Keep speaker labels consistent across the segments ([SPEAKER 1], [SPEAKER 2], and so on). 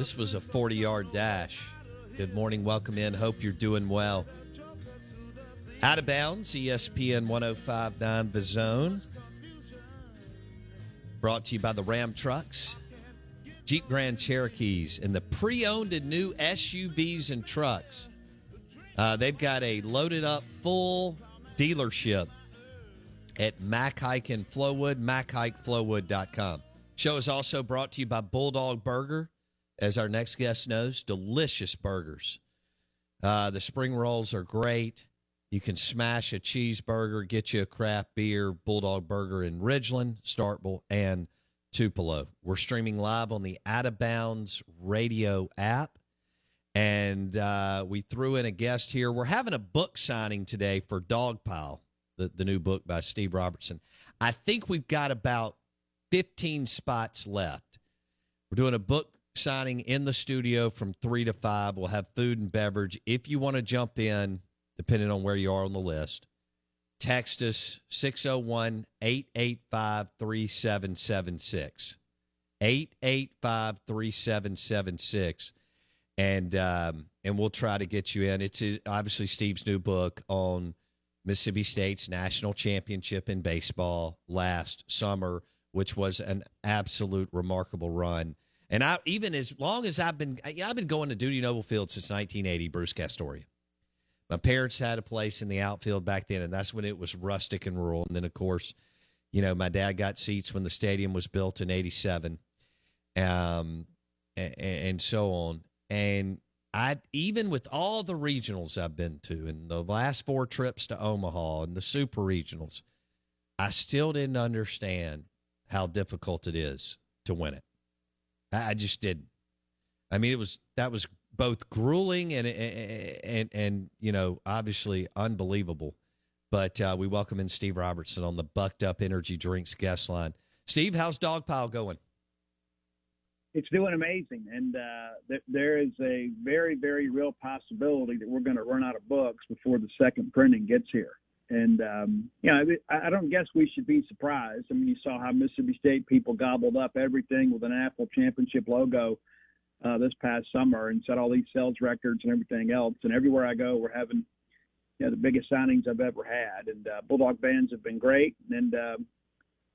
[SPEAKER 1] This was a 40 yard dash. Good morning. Welcome in. Hope you're doing well. Out of bounds, ESPN 1059 The Zone. Brought to you by the Ram Trucks, Jeep Grand Cherokees, and the pre owned and new SUVs and trucks. Uh, they've got a loaded up full dealership at Mac Haik in Flowood, MacHikeFlowwood.com. Show is also brought to you by Bulldog Burger. As our next guest knows, delicious burgers. Uh, the spring rolls are great. You can smash a cheeseburger, get you a craft beer, Bulldog Burger in Ridgeland, Starkville, and Tupelo. We're streaming live on the Out of Bounds radio app. And uh, we threw in a guest here. We're having a book signing today for Dogpile, the, the new book by Steve Robertson. I think we've got about 15 spots left. We're doing a book signing in the studio from 3 to 5. We'll have food and beverage. If you want to jump in, depending on where you are on the list, text us 601 885 3776. 885 3776. And, um, and we'll try to get you in. It's uh, obviously Steve's new book on Mississippi State's national championship in baseball last summer which was an absolute remarkable run. And I even as long as I've been I've been going to Dudy Noble Field since 1980, Bruce Castoria. My parents had a place in the outfield back then, and that's when it was rustic and rural. And then, of course, you know, my dad got seats when the stadium was built in '87, um, and, and so on. And I even with all the regionals I've been to, and the last four trips to Omaha and the super regionals, I still didn't understand how difficult it is to win it. I just didn't. I mean, it was that was both grueling and and and you know obviously unbelievable. But uh, we welcome in Steve Robertson on the Bucked Up Energy Drinks guest line. Steve, how's Dogpile going?
[SPEAKER 2] It's doing amazing, and uh, th- there is a very, very real possibility that we're going to run out of books before the second printing gets here. And um, you know, I, don't guess we should be surprised. I mean, you saw how Mississippi State people gobbled up everything with an Apple championship logo uh, this past summer and set all these sales records and everything else. And everywhere I go, we're having you know the biggest signings I've ever had. And uh, Bulldog bands have been great. And uh,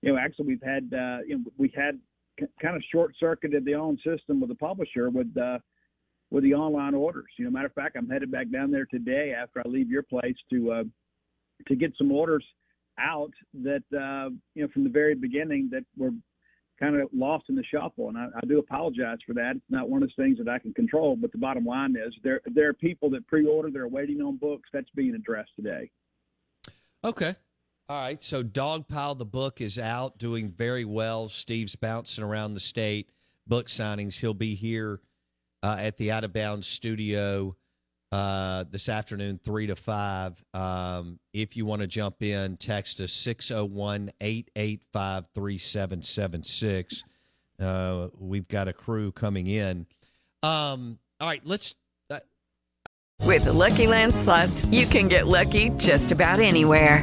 [SPEAKER 2] you know, actually, we've had uh, you know we had c- kind of short circuited the own system with the publisher with. Uh, with the online orders, you know, matter of fact, I'm headed back down there today after I leave your place to uh, to get some orders out that uh, you know from the very beginning that were kind of lost in the shuffle, and I, I do apologize for that. It's not one of those things that I can control, but the bottom line is there there are people that pre-order, they're waiting on books. That's being addressed today.
[SPEAKER 1] Okay, All right, so Dogpile the book is out, doing very well. Steve's bouncing around the state, book signings. He'll be here uh, at the Out of Bounds studio uh, this afternoon, 3 to 5. Um, if you want to jump in, text us 601 885 3776. Uh, We've got a crew coming in. Um, all right, let's. Uh,
[SPEAKER 3] With the Lucky Land slots, you can get lucky just about anywhere.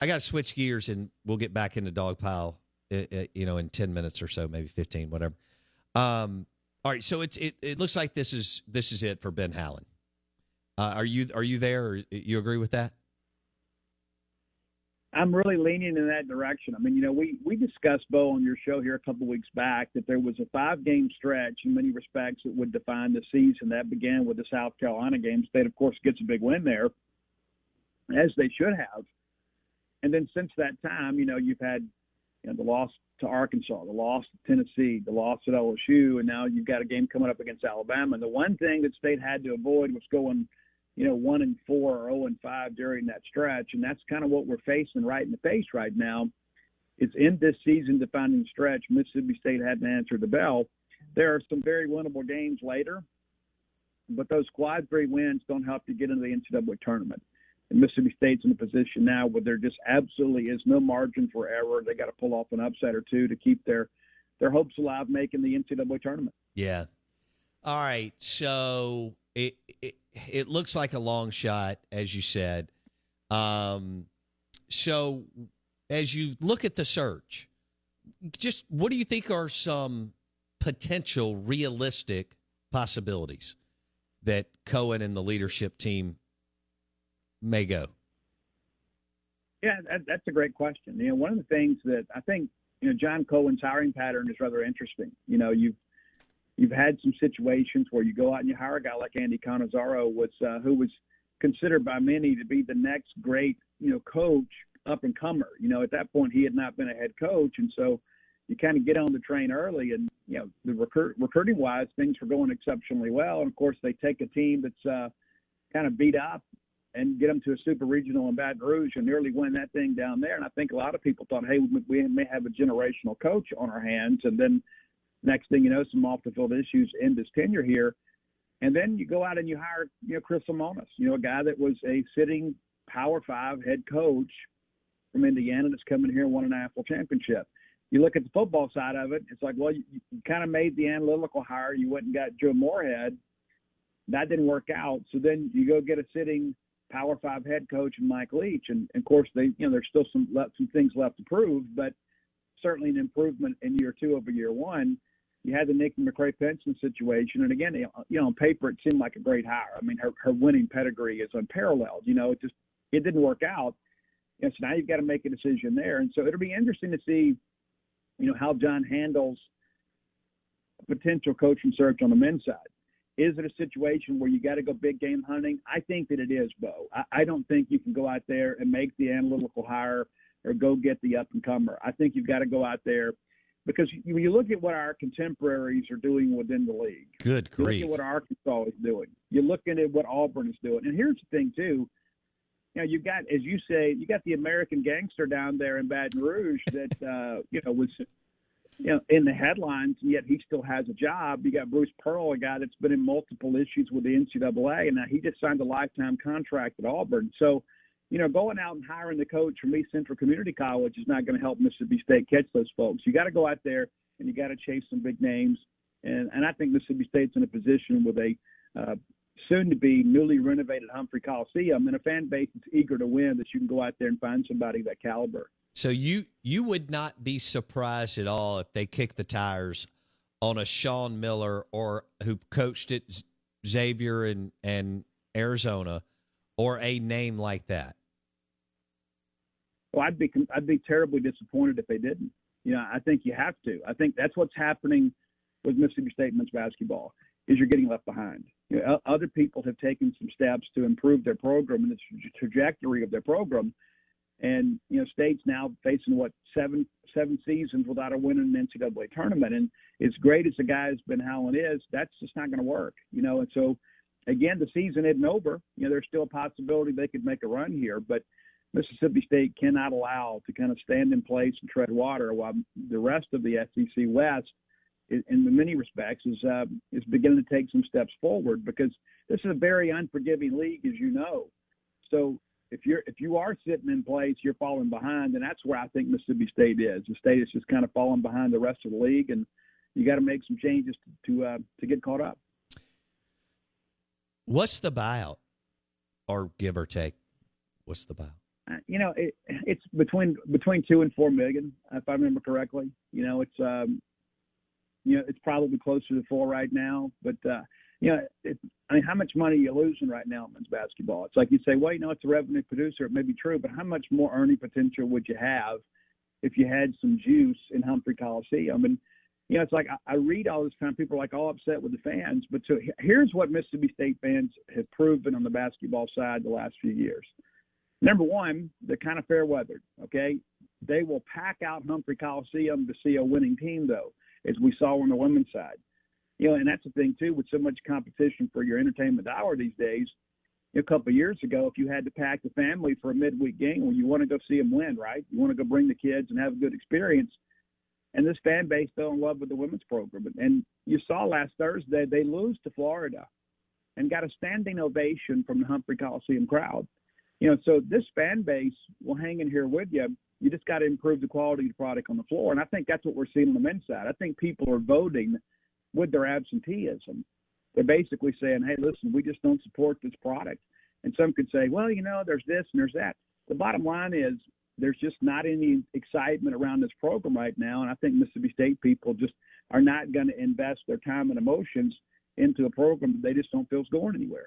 [SPEAKER 1] I got to switch gears and we'll get back into Dogpile, uh, uh, you know, in 10 minutes or so, maybe 15, whatever. Um, all right, so it's it, it looks like this is this is it for Ben Howland. Uh, are you are you there? Or you agree with that?
[SPEAKER 2] I'm really leaning in that direction. I mean, you know, we we discussed Bo on your show here a couple weeks back that there was a five game stretch in many respects that would define the season. That began with the South Carolina game. State, of course, gets a big win there, as they should have. And then since that time, you know, you've had you know, the loss to Arkansas, the loss to Tennessee, the loss at LSU, and now you've got a game coming up against Alabama. And the one thing that State had to avoid was going you know, one and four or zero and five during that stretch, and that's kind of what we're facing right in the face right now. It's in this season-defining stretch. Mississippi State hadn't answered the bell. There are some very winnable games later, but those quad three wins don't help you get into the NCAA tournament. And Mississippi State's in a position now where there just absolutely is no margin for error. They got to pull off an upset or two to keep their their hopes alive making the NCAA tournament.
[SPEAKER 1] Yeah. All right. So it, it it looks like a long shot, as you said. Um, so, as you look at the search, just what do you think are some potential realistic possibilities that Cohen and the leadership team may go?
[SPEAKER 2] Yeah, that, that's a great question. You know, one of the things that I think you know John Cohen's hiring pattern is rather interesting. You know, you've you've had some situations where you go out and you hire a guy like Andy Cannizaro, was uh, who was considered by many to be the next great you know coach up and comer. You know, at that point he had not been a head coach, and so you kind of get on the train early. And you know, the recruit, recruiting wise, things were going exceptionally well. And of course, they take a team that's uh, kind of beat up and get them to a super regional in Baton Rouge and nearly win that thing down there. And I think a lot of people thought, hey, we may have a generational coach on our hands, and then Next thing you know, some off the field issues end his tenure here. And then you go out and you hire, you know, Chris Lemonis, you know, a guy that was a sitting Power Five head coach from Indiana that's coming here and won an national championship. You look at the football side of it, it's like, well, you, you kind of made the analytical hire. You went and got Joe Moorhead. That didn't work out. So then you go get a sitting Power Five head coach and Mike Leach, and, and of course they, you know, there's still some left, some things left to prove, but certainly an improvement in year two over year one you had the Nikki McCray-Penson situation, and again, you know, on paper it seemed like a great hire. I mean, her her winning pedigree is unparalleled. You know, it just it didn't work out, and so now you've got to make a decision there. And so it'll be interesting to see, you know, how John handles potential coaching search on the men's side. Is it a situation where you got to go big game hunting? I think that it is, Bo. I, I don't think you can go out there and make the analytical hire or go get the up and comer. I think you've got to go out there because when you look at what our contemporaries are doing within the league,
[SPEAKER 1] good grief.
[SPEAKER 2] You look at what Arkansas is doing. You're looking at what Auburn is doing, and here's the thing too. You know, you've got, as you say, you got the American gangster down there in Baton Rouge that uh, you know was, you know, in the headlines, and yet he still has a job. You got Bruce Pearl, a guy that's been in multiple issues with the NCAA, and now he just signed a lifetime contract at Auburn. So you know, going out and hiring the coach from East Central Community College is not going to help Mississippi State catch those folks. You got to go out there and you got to chase some big names. And and I think Mississippi State's in a position with a uh, soon to be newly renovated Humphrey Coliseum and a fan base that's eager to win that you can go out there and find somebody that caliber.
[SPEAKER 1] So you you would not be surprised at all if they kick the tires on a Sean Miller or who coached at Xavier and and Arizona or a name like that.
[SPEAKER 2] Well, I'd be I'd be terribly disappointed if they didn't. You know, I think you have to. I think that's what's happening with Mississippi State men's basketball is you're getting left behind. You know, other people have taken some steps to improve their program and the trajectory of their program, and you know, State's now facing what seven seven seasons without a win in an NCAA tournament. And as great as the guy has Ben Howland is, that's just not going to work. You know, and so again, the season isn't over. You know, there's still a possibility they could make a run here, but Mississippi State cannot allow to kind of stand in place and tread water while the rest of the SEC West, in, in many respects, is uh, is beginning to take some steps forward because this is a very unforgiving league, as you know. So if you're if you are sitting in place, you're falling behind, and that's where I think Mississippi State is. The state is just kind of falling behind the rest of the league, and you got to make some changes to to, uh, to get caught up.
[SPEAKER 1] What's the buyout, or give or take? What's the buyout?
[SPEAKER 2] Uh, you know, it, it's between between two and four million, if I remember correctly. You know, it's um, you know, it's probably closer to four right now. But uh, you know, it, I mean, how much money are you losing right now in men's basketball? It's like you say, well, you know, it's a revenue producer. It may be true, but how much more earning potential would you have if you had some juice in Humphrey Coliseum? And you know, it's like I, I read all this time. People are like all upset with the fans, but so here's what Mississippi State fans have proven on the basketball side the last few years number one, they're kind of fair weathered. Okay, they will pack out Humphrey Coliseum to see a winning team, though, as we saw on the women's side. You know, and that's the thing too, with so much competition for your entertainment hour these days. A couple of years ago, if you had to pack the family for a midweek game, well, you want to go see them win, right? You want to go bring the kids and have a good experience. And this fan base fell in love with the women's program. And you saw last Thursday they lose to Florida and got a standing ovation from the Humphrey Coliseum crowd you know, so this fan base will hang in here with you. You just got to improve the quality of the product on the floor, and I think that's what we're seeing on the men's side. I think people are voting with their absenteeism. They're basically saying, "Hey, listen, we just don't support this product." And some could say, "Well, you know, there's this and there's that." The bottom line is there's just not any excitement around this program right now, and I think Mississippi State people just are not going to invest their time and emotions into a program that they just don't feel is going anywhere.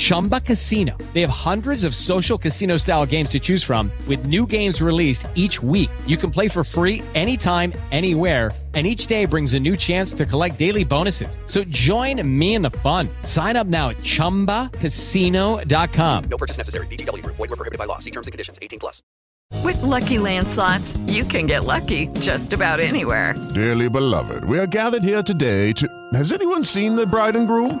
[SPEAKER 4] Chumba Casino. They have hundreds of social casino style games to choose from, with new games released each week. You can play for free anytime, anywhere. And each day brings a new chance to collect daily bonuses. So join me in the fun. Sign up now at chumbacasino.com.
[SPEAKER 5] No purchase necessary. VGW Group. Void were prohibited by law. See terms and conditions. 18 plus.
[SPEAKER 3] With Lucky Land slots, you can get lucky just about anywhere.
[SPEAKER 6] Dearly beloved, we are gathered here today to. Has anyone seen the bride and groom?